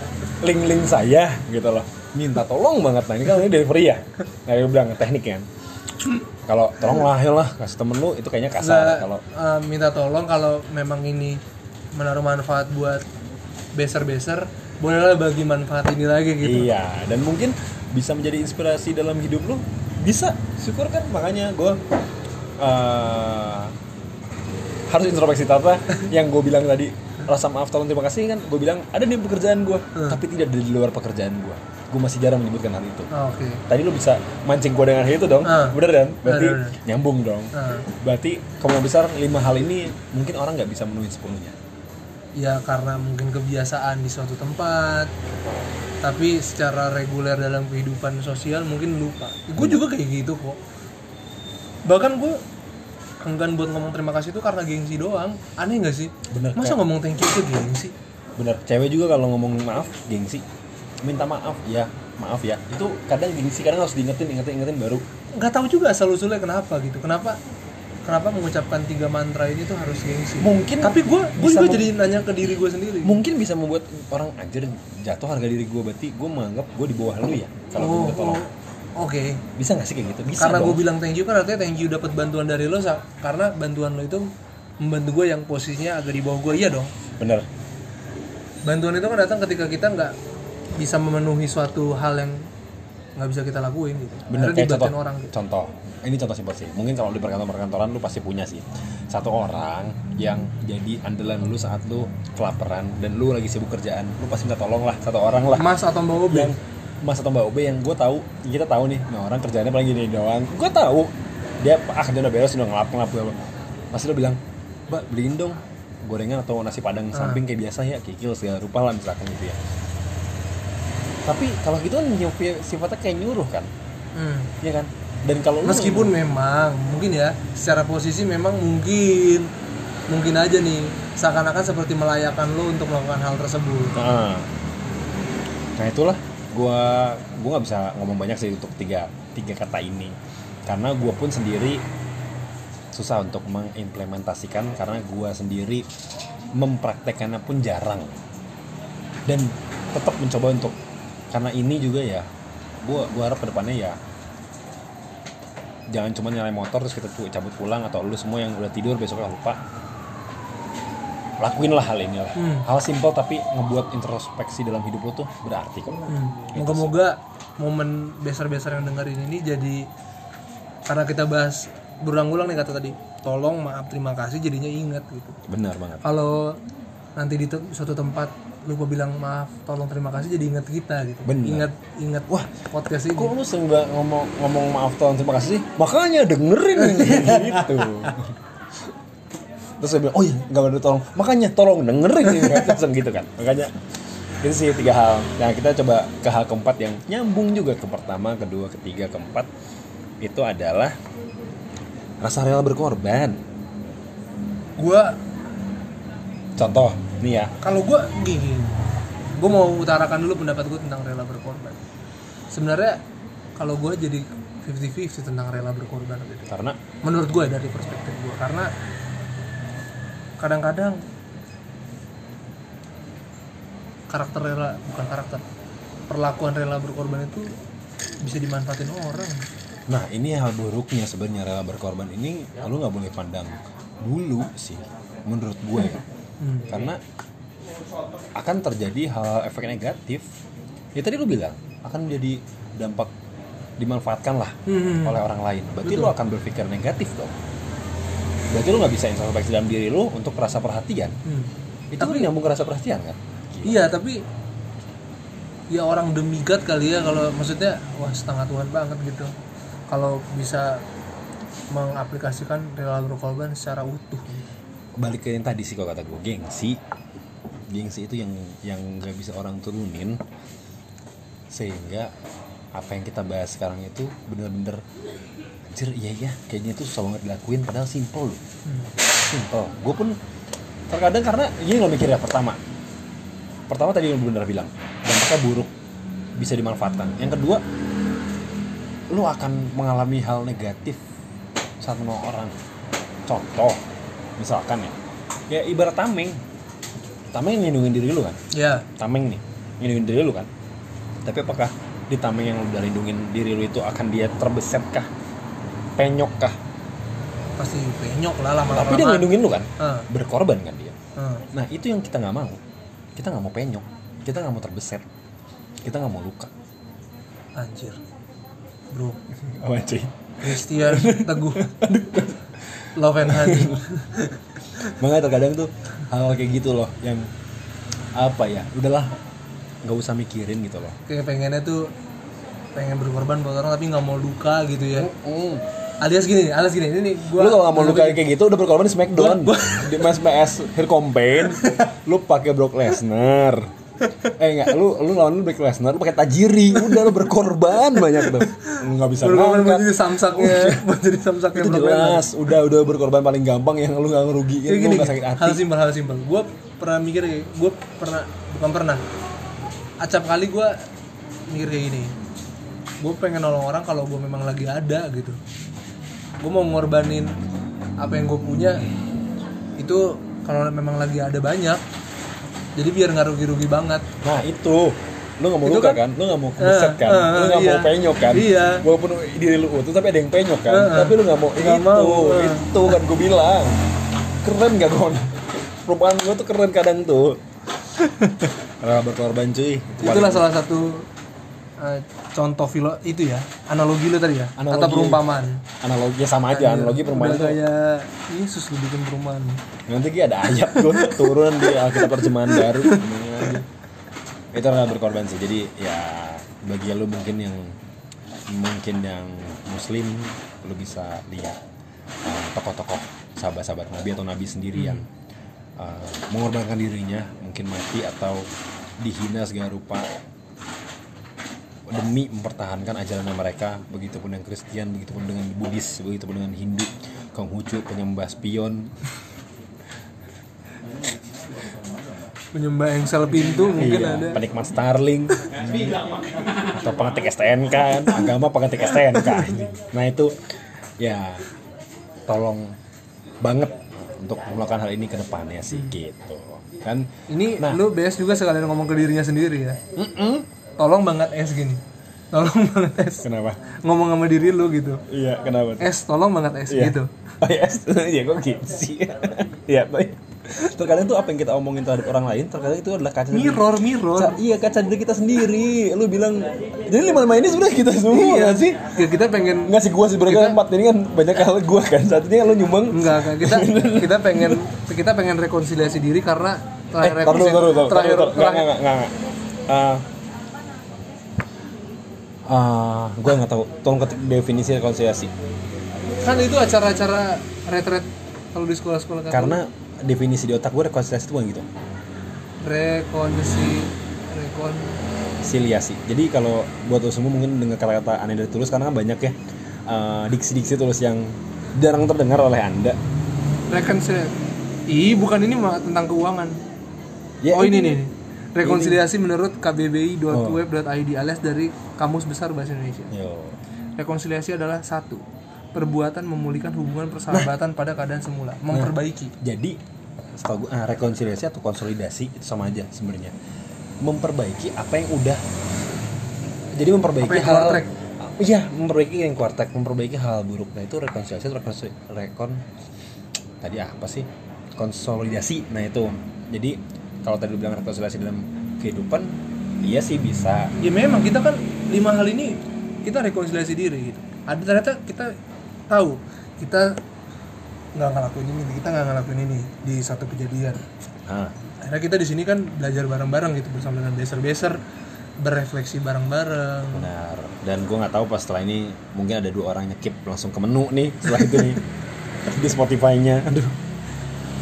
link-link saya gitu loh. Minta tolong banget nah ini kan ini delivery ya. Nah, dia bilang teknik kan. Kalau tolonglah ya lah kasih temen lu itu kayaknya kasar kalau eh, minta tolong kalau memang ini menaruh manfaat buat beser-beser bolehlah bagi manfaat ini lagi gitu Iya, dan mungkin bisa menjadi inspirasi dalam hidup lu. Bisa, syukur kan makanya gue eh, harus introspeksi tata yang gue bilang tadi. Rasa maaf tolong terima kasih kan? Gue bilang ada di pekerjaan gue tapi tidak di luar pekerjaan gue gue masih jarang menyebutkan hal itu. Ah, oke. Tadi lu bisa mancing gue dengan hal itu dong. Ah. bener kan? Berarti Bener, bener. nyambung dong. Ah. berarti kemungkinan besar lima hal ini mungkin orang nggak bisa menuhin sepenuhnya. Ya karena mungkin kebiasaan di suatu tempat tapi secara reguler dalam kehidupan sosial mungkin lupa. Gue juga kayak gitu kok bahkan gue enggan buat ngomong terima kasih itu karena gengsi doang. Aneh gak sih? Bener, masa kayak- ngomong thank you itu gengsi? Bener cewek juga kalau ngomong maaf gengsi. Minta maaf ya maaf ya. Itu kadang gengsi kadang harus diingetin ingetin ingetin baru. Nggak tahu juga asal usulnya kenapa gitu. Kenapa kenapa mengucapkan tiga mantra ini tuh harus gengsi? Mungkin tapi gue gue juga jadi nanya ke diri gue sendiri. Mungkin bisa membuat orang anjir jatuh harga diri gue berarti gue menganggap gue di bawah lu ya kalau gue oh, minta tolong. Oh, oke. Bisa gak sih kayak gitu? Bisa karena gue bilang thank you kan artinya thank you dapat bantuan dari lo karena bantuan lo itu membantu gue yang posisinya agak di bawah gue iya dong. Bener. Bantuan itu kan datang ketika kita nggak bisa memenuhi suatu hal yang nggak bisa kita lakuin gitu. Bener. Kayak contoh orang gitu. contoh. Ini contoh simpel sih. Mungkin kalau di perkantoran perkantoran lu pasti punya sih. Satu orang yang jadi andalan lu saat lu kelaparan dan lu lagi sibuk kerjaan lu pasti minta tolong lah satu orang lah. Mas atau mbak Obe yang mas atau mbak OB yang gue tahu kita tahu nih nah orang kerjanya paling gini doang. Gue tahu dia ah dia udah beres udah ngelap ngelap gue pasti lo bilang mbak beliin dong gorengan atau nasi padang samping kayak biasa ya kikil segala rupa lah misalkan gitu ya. Tapi kalau gitu kan sifatnya kayak nyuruh kan? Hmm. ya kan? Dan kalau lu- Meskipun memang mungkin ya secara posisi memang mungkin mungkin aja nih seakan-akan seperti melayakan lo untuk melakukan hal tersebut. Nah, nah itulah gua gua nggak bisa ngomong banyak sih untuk tiga tiga kata ini. Karena gua pun sendiri susah untuk mengimplementasikan karena gua sendiri mempraktekannya pun jarang. Dan tetap mencoba untuk karena ini juga ya gua gua harap ke depannya ya jangan cuma nyalain motor terus kita cabut pulang atau lu semua yang udah tidur besoknya lupa lakuin lah hal ini lah Hmm. hal simpel tapi ngebuat introspeksi dalam hidup lo tuh berarti kok Hmm. Moga-moga momen besar-besar yang dengerin ini jadi karena kita bahas berulang-ulang nih kata tadi tolong maaf terima kasih jadinya ingat gitu. Benar banget. Kalau nanti di suatu tempat lupa bilang maaf tolong terima kasih jadi ingat kita gitu. Benar. ingat ingat wah podcast ini. kok lu sering ngomong ngomong maaf tolong terima kasih sih? Makanya dengerin gitu terus saya bilang oh iya nggak ada tolong makanya tolong dengerin langsung gitu kan. Makanya itu sih tiga hal. Nah kita coba ke hal keempat yang nyambung juga ke pertama kedua ketiga keempat. Itu adalah rasa rela berkorban. Gua contoh nih ya. Kalau gue gini gue mau utarakan dulu pendapat gue tentang rela berkorban. Sebenarnya kalau gue jadi 50-50 tentang rela berkorban. Gitu karena? Menurut gue dari perspektif gue karena kadang-kadang karakter rela bukan karakter perlakuan rela berkorban itu bisa dimanfaatin orang. Nah ini hal buruknya sebenarnya rela berkorban ini lu nggak boleh pandang dulu sih menurut gue ya. Hmm. karena akan terjadi hal efek negatif. Ya tadi lu bilang akan menjadi dampak dimanfaatkan lah Hmm. oleh orang lain. Berarti lu akan berpikir negatif dong berarti lu nggak bisa introspeksi dalam diri lu untuk rasa perhatian? Hmm. itu kan nyambung ke rasa perhatian kan? Iya tapi ya orang demikat kali ya kalau maksudnya wah setengah Tuhan banget gitu. Kalau bisa mengaplikasikan rela berkorban secara utuh. balik ke yang tadi sih kalau kata gue gengsi. Gengsi itu yang yang nggak bisa orang turunin sehingga apa yang kita bahas sekarang itu bener-bener anjir iya iya kayaknya itu susah banget dilakuin padahal simple loh. Simple. Gue pun terkadang karena ini lo mikir ya pertama. Pertama tadi lo bener bilang dampaknya buruk bisa dimanfaatkan. Yang kedua lu akan mengalami hal negatif saat menolong orang. Contoh misalkan ya. Ya ibarat tameng. Tameng ngelindungin diri lu kan? Ya, tameng nih ngelindungin diri lu kan? Tapi apakah di tameng yang lu udah lindungin diri lu itu akan dia terbeset kah? Penyok kah? Pasti penyok lah lama-lama. tapi dia ngelindungin lu kan? Ah, berkorban kan dia? Ah. nah itu yang kita nggak mau. Kita nggak mau penyok. Kita nggak mau terbeset. Kita nggak mau luka. Anjir. Bro, apa cuy Christian Teguh. Love and honey. makanya terkadang tuh hal, kayak gitu loh yang apa ya? Udahlah nggak usah mikirin gitu loh. Kayak pengennya tuh pengen berkorban buat orang tapi nggak mau luka gitu ya. Alias gini, alias gini. Ini nih gua lu kalau nggak mau luka kayak gitu udah berkorban di Smackdown. Di Mas PS Hair Campaign lu pakai Brock Lesnar. Eh enggak lu lu lawan lu Brock Lesnar lu pakai Tajiri. Udah lu berkorban banyak tuh lu nggak bisa berkorban buat jadi samsaknya, buat jadi samsaknya itu Brock Lesnar. jelas udah udah berkorban paling gampang yang lu nggak ngerugiin lu gini nggak sakit hati. hal simpel hal simpel. Gue pernah mikir kayak gue pernah bukan pernah acap kali gue mikir kayak gini. Gue pengen nolong orang kalau gue memang lagi ada gitu. Gue mau ngorbanin apa yang gue punya itu kalau memang lagi ada banyak jadi biar nggak rugi-rugi banget. Nah itu. Lu nggak mau Itu luka kan- kan, lu nggak mau kebeset kan? Eh, lu eh, nggak mau iya. penyok kan? Iya. walaupun diri lu utuh tapi ada yang penyok kan? Eh, eh. tapi lu nggak mau Nggak itu mau, eh. itu kan gue bilang. Keren gak kon perubahan gue tuh keren kadang tuh rela berkorban cuy. Itulah salah satu eh, contoh filo itu ya analogi lu tadi ya Analogi. atau perumpamaan. Analogi sama aja analogi perumpamaan Udah tuh kayak Yesus lu bikin perumpamaan. Nanti Ki, ada ayat tuh turun di Alkitab terjemahan baru. Itu rela berkorban sih jadi ya bagi lu mungkin yang mungkin yang muslim lu bisa lihat uh, tokoh-tokoh sahabat-sahabat nabi atau nabi sendiri yang uh, mengorbankan dirinya mungkin mati atau dihina segala rupa demi mempertahankan ajaran mereka. Begitupun dengan Kristen begitupun dengan Buddhis begitupun dengan Hindu Konghucu penyembah spion. Penyembah engsel pintu mungkin iya, ada. penikmat Starling. Atau pengetik STNK kan. Agama pengetik STNK nah itu ya tolong banget untuk melakukan hal ini ke depannya sih gitu. Kan ini Nah. lu BS juga sekalian ngomong ke dirinya sendiri ya. Tolong banget es gini. Tolong banget es. Kenapa? Ngomong sama diri lu gitu. Iya kenapa es tolong banget es Iya. gitu. Oh ya, ya kok gitu sih. Iya, baik. Terkadang tuh apa yang kita omongin terhadap orang lain, terkadang itu adalah kaca diri- mirror mirror Ca- iya kaca diri kita sendiri. Lu bilang, jadi lima lima ini sebenarnya kita semua iya nggak sih? Ya, kita pengen Nggak sih gua sih berarti empat ini kan banyak hal gua kan. Saat ini kan lu nyumbang. enggak enggak kita kita pengen kita pengen rekonsiliasi diri karena Eh, terakhir taruh dulu, taruh dulu, terakhir taruh dulu. Nggak, terakhir nggak, nggak, nggak. Ah, ah, gua nggak tahu. Tolong ketik definisi rekonsiliasi. kan itu acara-acara retret kalau di sekolah-sekolah. Karena definisi di otak gua rekonsiliasi itu bukan gitu. rekonsi rekon siliasi. Jadi kalau buat lo semua mungkin dengar kata-kata aneh dari tulus karena kan banyak ya eh, diksi-diksi tulus yang jarang terdengar oleh anda. rekonsiliasi ih bukan ini mah tentang keuangan Ya, oh ini nih rekonsiliasi menurut kbbi.web.id Oh. alias dari kamus besar bahasa Indonesia Yo. rekonsiliasi adalah satu perbuatan memulihkan hubungan persahabatan pada keadaan semula memperbaiki Jadi setahu gue ah, rekonsiliasi atau konsolidasi itu sama aja sebenarnya. Memperbaiki apa yang udah jadi memperbaiki Apa yang hal track? Iya, memperbaiki yang kuartek, memperbaiki hal buruk. Nah, itu rekonsiliasi atau rekonsi, rekon tadi apa sih? Konsolidasi. Nah, itu. Jadi kalau tadi bilang rekonsiliasi dalam kehidupan, iya sih bisa. ya memang kita kan lima hal ini kita rekonsiliasi diri gitu ada ternyata kita tahu kita nggak ngelakuin ini kita nggak ngelakuin ini di satu kejadian Ah, akhirnya kita di sini kan belajar bareng-bareng gitu bersama dengan beser-beser berefleksi bareng-bareng benar. Dan gue nggak tahu pas setelah ini mungkin ada dua orang nyekip langsung ke menu nih setelah itu nih di Spotify-nya. Aduh.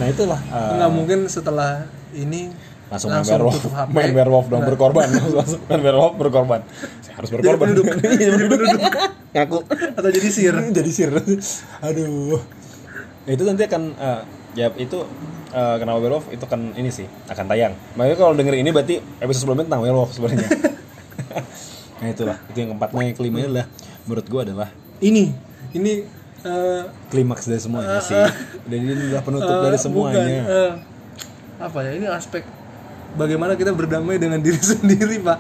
Nah itulah. nggak mungkin setelah ini langsung, main werewolf. main werewolf dong Nggak. berkorban. Langsung main werewolf berkorban. Saya harus berkorban. penduduk. Iya, jadi penduduk. Ngaku. Atau jadi sir. Jadi sir. Aduh. Ya, itu nanti akan eh, ya itu eh, kenapa werewolf? Itu kan ini sih akan tayang. Makanya kalau denger ini berarti episode sebelumnya tentang werewolf sebenarnya. Nah itulah. Itu yang keempat. Nah yang kelima adalah menurut gua adalah ini. Ini eh, klimaks dari semuanya sih. dan ini adalah penutup dari bukan, semuanya. apa ya ini aspek bagaimana kita berdamai dengan diri sendiri pak?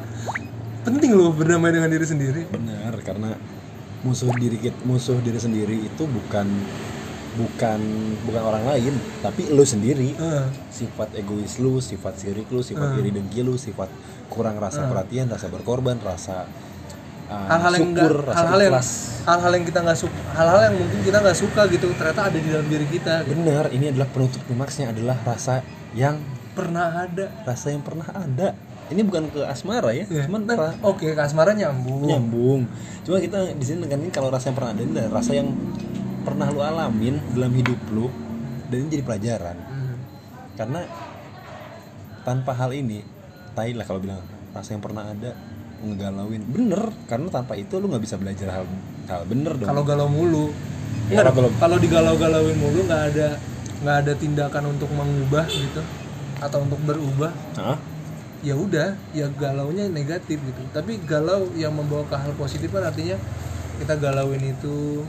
Penting loh berdamai dengan diri sendiri. Benar karena musuh diri kit- musuh diri sendiri itu bukan bukan bukan orang lain tapi lu sendiri. Eh, sifat egois lu sifat sirik lu sifat Hmm. iri dengki lu sifat kurang rasa perhatian rasa berkorban rasa uh, hal-hal yang syukur rasa hal-hal yang ikhlas. hal-hal yang kita nggak suka hal-hal yang mungkin kita nggak suka gitu ternyata ada di dalam diri kita gitu. benar ini adalah penutup klimaksnya adalah rasa yang pernah ada. Rasa yang pernah ada. Ini bukan ke asmara ya Ya. cuman Nah, ra- oke kasmara nyambung. Nyambung. Cuma kita di sini ini kalau rasa yang pernah ada ini adalah rasa yang pernah lu alamin dalam hidup lu dan ini jadi pelajaran. Hmm. karena tanpa hal ini tai lah kalau bilang rasa yang pernah ada ngegalauin. Bener karena tanpa itu lu nggak bisa belajar hal hal bener dong. Kalau galau mulu. Ya, kalau galau- kalau digalau-galauin mulu nggak ada nggak ada tindakan untuk mengubah gitu atau untuk berubah Hah? ya udah ya galaunya negatif gitu. Tapi galau yang membawa ke hal positif kan artinya kita galauin itu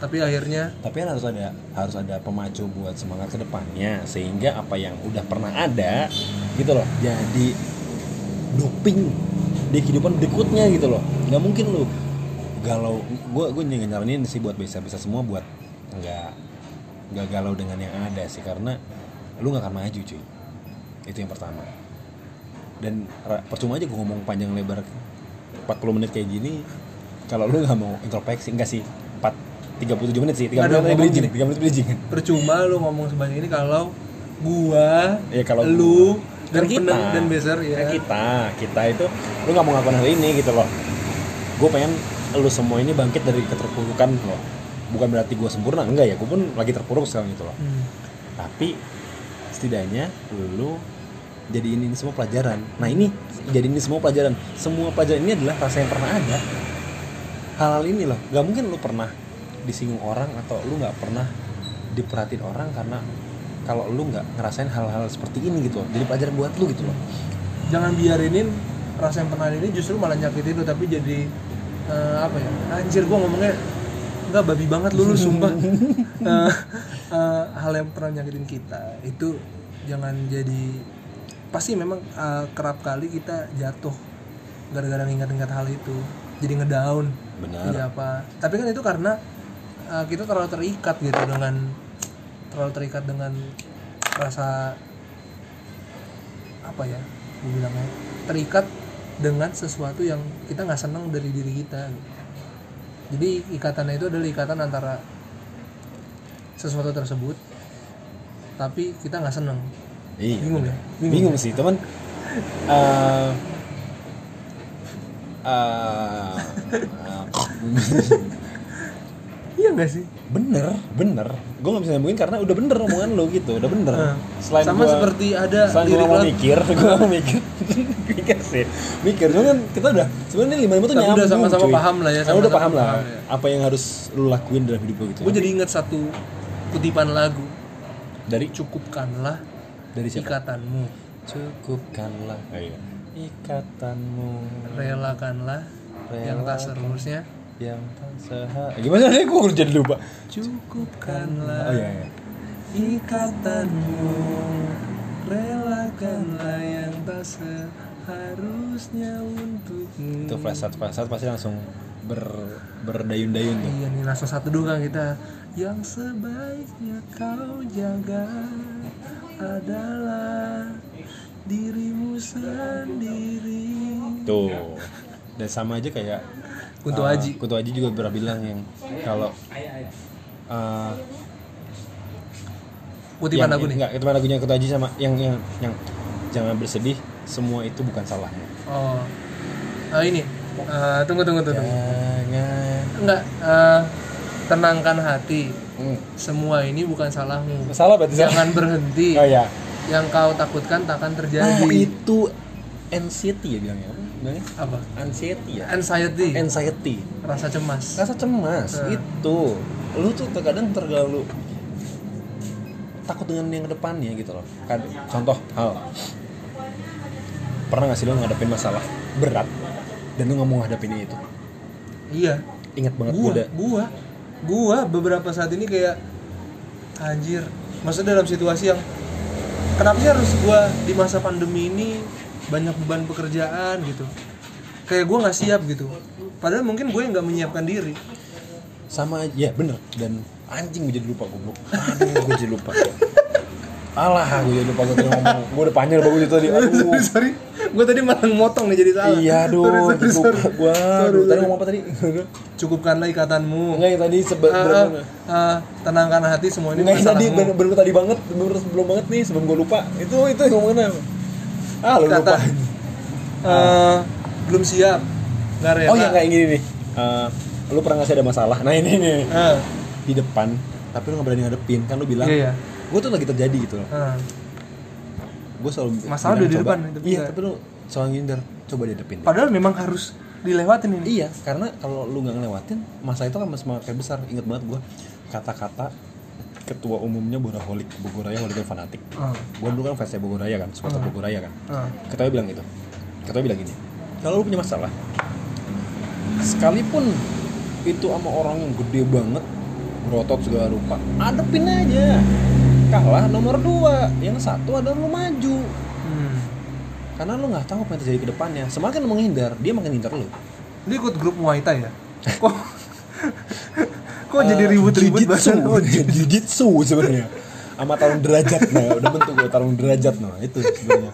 tapi akhirnya tapi kan harus ada harus ada pemacu buat semangat ke depannya sehingga apa yang udah pernah ada gitu loh jadi doping di kehidupan berikutnya gitu loh. Nggak mungkin lu galau gue gue nyaranin sih buat bisa bisa semua buat nggak nggak galau dengan yang ada sih karena lu nggak akan maju cuy itu yang pertama. Dan percuma aja gue ngomong panjang lebar 40 menit kayak gini kalau lu nggak mau introspeksi enggak sih? 4 37 menit sih 3 Nggak dong, menit ngomong bridging gini. 3 menit bridging. Percuma lu ngomong sebanyak ini kalau gua Ya, kalau lu dan kita. pener dan beser ya Kan kita kita itu lu nggak mau ngakuin hal ini gitu loh. Gue pengen lu semua ini bangkit dari keterpurukan loh bukan berarti gue sempurna enggak ya gue pun lagi terpuruk sekarang gitu loh. Hmm. tapi setidaknya lu jadiin ini semua pelajaran. Nah ini jadiin ini semua pelajaran. Semua pelajaran ini adalah rasa yang pernah ada. Hal-hal ini loh. Gak mungkin lu pernah disinggung orang atau lu nggak pernah diperhatiin orang karena kalau lu nggak ngerasain hal-hal seperti ini gitu jadi pelajaran buat lu gitu loh. Jangan biarinin rasa yang pernah ini justru malah nyakitin lu tapi jadi eh, apa ya anjir gua ngomongnya enggak babi banget lu lu sumpah. Eh, eh, hal yang pernah nyakitin kita itu jangan jadi pasti memang eh, kerap kali kita jatuh gara-gara ingat-ingat hal itu. Jadi ngedown. Benar. Jadi apa? Tapi kan itu karena uh, kita terlalu terikat gitu dengan terlalu terikat dengan rasa apa ya gue bilangnya terikat dengan sesuatu yang kita nggak senang dari diri kita jadi ikatannya itu adalah ikatan antara sesuatu tersebut tapi kita nggak seneng. Iya bingung ya? Bingung, sih teman Eh, eh, iya nggak sih? Bener bener. Gue nggak bisa nyambungin karena udah bener omongan lo gitu udah bener. Eh, selain sama gua- seperti ada selain gue mau mikir gue mau mikir. Mikir sih. Mikir cuma kan kita udah sebenarnya lima lima tuh Tapi nyambung udah sama-sama cuy. paham lah ya, Nah, udah paham lah paham ya. apa yang harus lu lakuin dalam hidup lo gitu. Gue jadi ingat satu kutipan lagu. Dari? Cukupkanlah dari siapa? ikatanmu. Cukupkanlah. Iya. ikatanmu relakanlah yang tak seharusnya yang tak sehat gimana nih gue jadi lupa. Cukupkanlah oh iya, iya. ikatanmu. Relakanlah yang tak seharusnya untukmu. Itu flashlight flashlight pasti langsung ber berdayun-dayun tuh. Iya nih langsung satu dulu kan kita. Yang sebaiknya kau jaga adalah dirimu sendiri. Tuh. Dan sama aja kayak Kunto uh, Aji. Kunto Aji juga pernah bilang yang kalau uh, kutipan lagu nih. enggak, kutipan lagunya Kunto Aji sama yang yang yang jangan bersedih semua itu bukan salahmu oh. Ah, ini. Ah, tunggu tunggu tunggu jangan. Enggak ah, tenangkan hati. Hmm. semua ini bukan salahmu. Salah berarti salah. jangan berhenti. Oh ya yang kau takutkan takkan nah, terjadi itu anxiety ya bilangnya apa? Anxiety ya? Anxiety. Anxiety. Rasa cemas. Rasa cemas Hmm. itu. Lu tuh terkadang terlalu takut dengan yang ke depannya gitu loh. Kan contoh hal. Pernah gak sih lo ngadepin masalah berat dan lu nggak mau ngadepin itu? Iya. Ingat banget gua udah gua. Gua beberapa saat ini kayak anjir. Maksudnya dalam situasi yang kenapa sih harus gua di masa pandemi ini banyak beban pekerjaan gitu. Kayak gua nggak siap gitu. Padahal mungkin gue nggak menyiapkan diri. Sama ya bener. Dan anjing gue jadi lupa goblok. Aduh gue jadi lupa. Alah gue jadi lupa gue tadi ngomong. Gue udah panjang bagus itu tadi. Aduh. Sorry. Gue tadi malah motong nih jadi salah. Iya aduh Sorry, sorry, sorry. gue Sorry, tadi sorry. ngomong apa tadi? Cukupkanlah ikatanmu. Enggak yang tadi sebe Ah, ah, bener- ah, tenangkan hati semua ini Nggak yang tadi baru tadi banget baru sebelum banget nih sebelum gue lupa. Itu itu yang ngomongin apa ah lu Kata, lupa. Eh, belum siap. Nggak rela. Oh yang kayak gini nih Eh, lu pernah ngasih ada masalah? Nah ini nih Ah, di depan. Tapi lu nggak berani ngadepin. Kan lu bilang iya iya. Gue tuh lagi terjadi gitu loh. Ah, gue selalu Masalah udah di coba- depan, tapi iya tapi lu selalu ngindar coba dihadepin padahal memang harus dilewatin ini. Iya karena kalau lu nggak ngelewatin masalah itu akan semakin besar. Inget banget gue kata-kata ketua umumnya Boraholik Bogor Raya Hooligan Fanatik. Ah, gue dulu kan fansnya Bogor Raya kan supporter Hmm. Bogor Raya kan. Ah. ketua bilang gitu. Ketua bilang gini kalau lu punya masalah sekalipun itu sama orang yang gede banget berotot segala rupa adepin aja. Kalah nomor dua yang satu adalah lu maju. Hmm. karena lu nggak tahu apa yang terjadi ke depannya. Semakin lu menghindar dia makin hindar lu. Dia ikut grup Muay Thai ya? Kok Kok jadi ribut-ribut banget banget? jujitsu sebenarnya. Sama tarung derajat nah udah bentuk gue tarung derajat nah itu sebenarnya.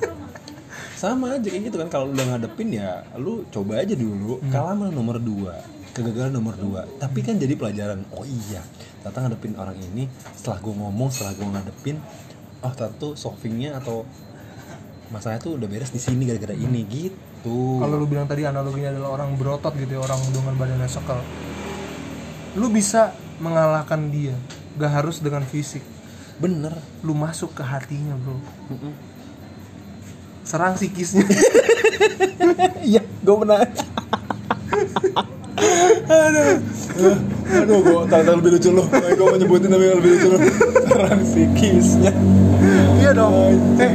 Sama aja kayak gitu kan kalau udah ngadepin ya lu coba aja dulu. Kalah sama nomor dua kegagalan nomor dua. Tapi kan jadi pelajaran oh iya ternyata ngadepin orang ini setelah gue ngomong setelah gue ngadepin oh ternyata tuh solvingnya atau masalahnya tuh udah beres di sini gara-gara ini gitu. Kalau lu bilang tadi analoginya adalah orang berotot gitu ya orang dengan badannya sekel lu bisa mengalahkan dia. Gak harus dengan fisik. Bener. Lu masuk ke hatinya bro. Serang psikisnya. Iya gue pernah. Aduh. Aduh gue tak lebih lucu lo gue mau nyebutin tapi lebih lucu lo serang psikisnya. Iya dong. Eh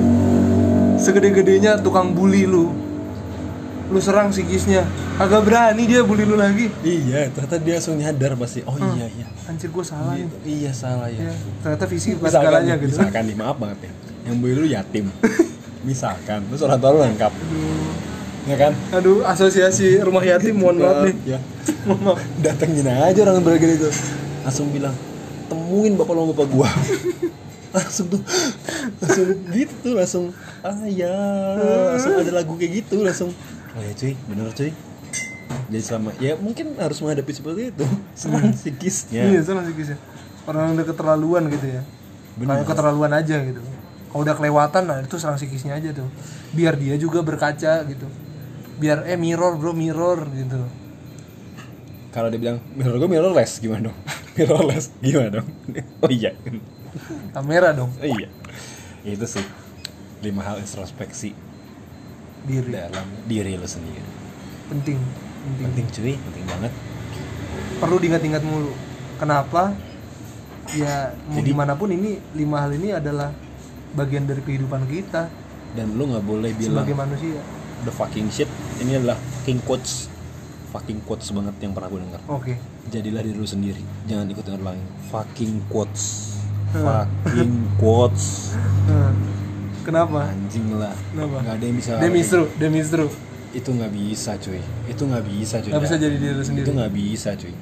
segede-gedenya tukang bully lu lu serang psikisnya agak berani dia bully lu lagi. Iya ternyata dia langsung nyadar pasti. Oh iya iya. Anjir gue salah nih. iya salah Ya, ya ternyata fisik bukan misalkan segalanya gitu. misalkan nih maaf banget ya. Yang bully lu yatim. Misalkan terus orang tua lu lengkap. Ya kan? Aduh asosiasi rumah yatim mohon maaf nih. Ya mohon maaf. Datengin aja orang beragam itu langsung bilang temuin bapak lo bapak gua. Langsung tuh langsung gitu langsung ah ya langsung ada lagu kayak gitu langsung oh ya cuy. Bener cuy. Jadi selama ya mungkin harus menghadapi seperti itu. Serang psikisnya iya serang psikisnya orang yang udah keterlaluan gitu ya. Kayak keterlaluan aja gitu. Kalau udah kelewatan nah itu serang psikisnya aja tuh. Biar dia juga berkaca gitu. Biar eh mirror bro mirror gitu. Kalau dia bilang mirror gue mirrorless gimana dong? Mirrorless gimana dong? Oh iya. Kamera dong. Oh iya. Itu sih. Lima hal introspeksi diri. Dalam diri lo sendiri. Penting penting. Penting cuy. Penting banget. Perlu diingat-ingat mulu. Kenapa? Ya mau Jadi- gimana pun ini lima hal ini adalah bagian dari kehidupan kita. Dan lu nggak boleh bilang sebagai manusia. The fucking shit. Ini adalah fucking quotes fucking quotes banget yang pernah gue dengar. Oke. Jadilah diri lu sendiri. Jangan ikut orang lain fucking quotes. Fucking quotes. Kenapa? Anjing lah. Kenapa? nggak ada yang bisa demistru demistru itu nggak bisa cuy. Itu nggak bisa cuy. Nggak bisa jadi diri lu sendiri. Itu nggak bisa cuy.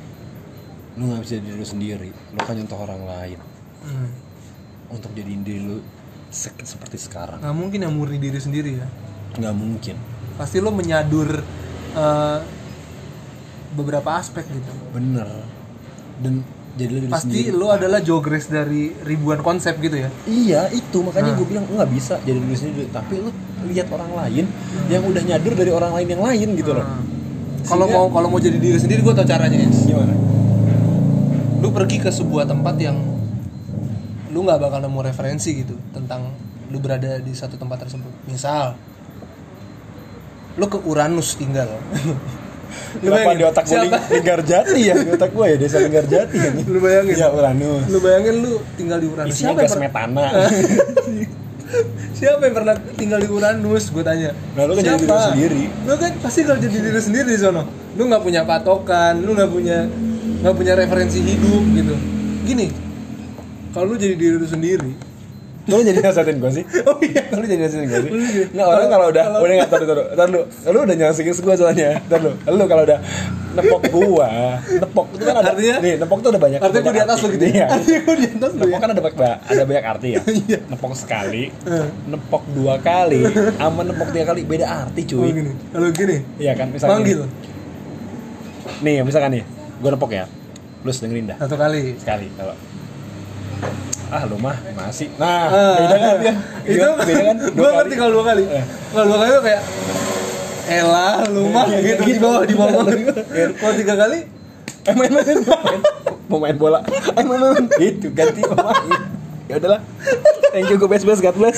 Lu nggak bisa jadi diri lu sendiri. Lu kan nyontoh orang lain. Hmm. untuk jadiin diri lu se- seperti sekarang. Nggak mungkin yang murni diri sendiri ya? Nggak mungkin. Pasti lo menyadur eh, beberapa aspek gitu. Bener. Dan jadilah diri pasti sendiri. lo adalah jogres dari ribuan konsep gitu ya? Iya itu. Makanya Nah. gue bilang nggak bisa jadi diri sendiri. Tapi lu lihat orang lain yang udah nyadur dari orang lain yang lain gitu loh. Nah. kalau mau kalau mau jadi diri sendiri gue tau caranya ya gimana? Lu pergi ke sebuah tempat yang lu nggak bakal nemu referensi gitu tentang lu berada di satu tempat tersebut. Misal lu ke Uranus tinggal Lu Kenapa bayangin, di otak gue siapa? Linggar Jati ya di otak gue ya desa Linggar Jati ya lu bayangin. Ya Uranus. Lu bayangin lu tinggal di Uranus. Isinya siapa yang, gas per- metana. Siapa yang pernah tinggal di Uranus? Gue tanya. Nah, lu kan jadi diri sendiri. lu kan pasti kalau jadi diri sendiri di sono. Lu nggak punya patokan lu nggak punya nggak punya referensi hidup gitu. Gini kalau lu jadi diri lu sendiri lu jadi nasihatin gue sih? Oh iya. Lu jadi nasihatin gue sih? Lu jadi- nggak orang kalau udah kalau- udah nggak tahu tahu tahu lu lu udah nyasihin gue soalnya. Tahu lu lu kalau udah nepok gua nepok itu kan ada Artinya? nih nepok tuh ada banyak artinya banyak di atas lu gitu ya? Iya. artinya gue di atas lu Nepok ya? kan ada banyak ada banyak arti ya. Iya. Nepok sekali, nepok dua kali, sama nepok tiga kali beda arti oh cuy. gini. Kalau gini? Iya kan misalkan. manggil. Nih misalkan nih, gue nepok ya. Lu dengerin dah. Satu kali. Sekali kalau ah lu mah masih nah Ah, beda kan? ya itu beda kan? gue ngerti kalau dua kali. Eh. kalau dua kali tuh kayak elah lu mah Iya, gitu, di bawah di bawah. Kalau tiga kali eh main main mau main bola. Eh main main itu ganti. Pemain ya udahlah. Thank you gue best best God bless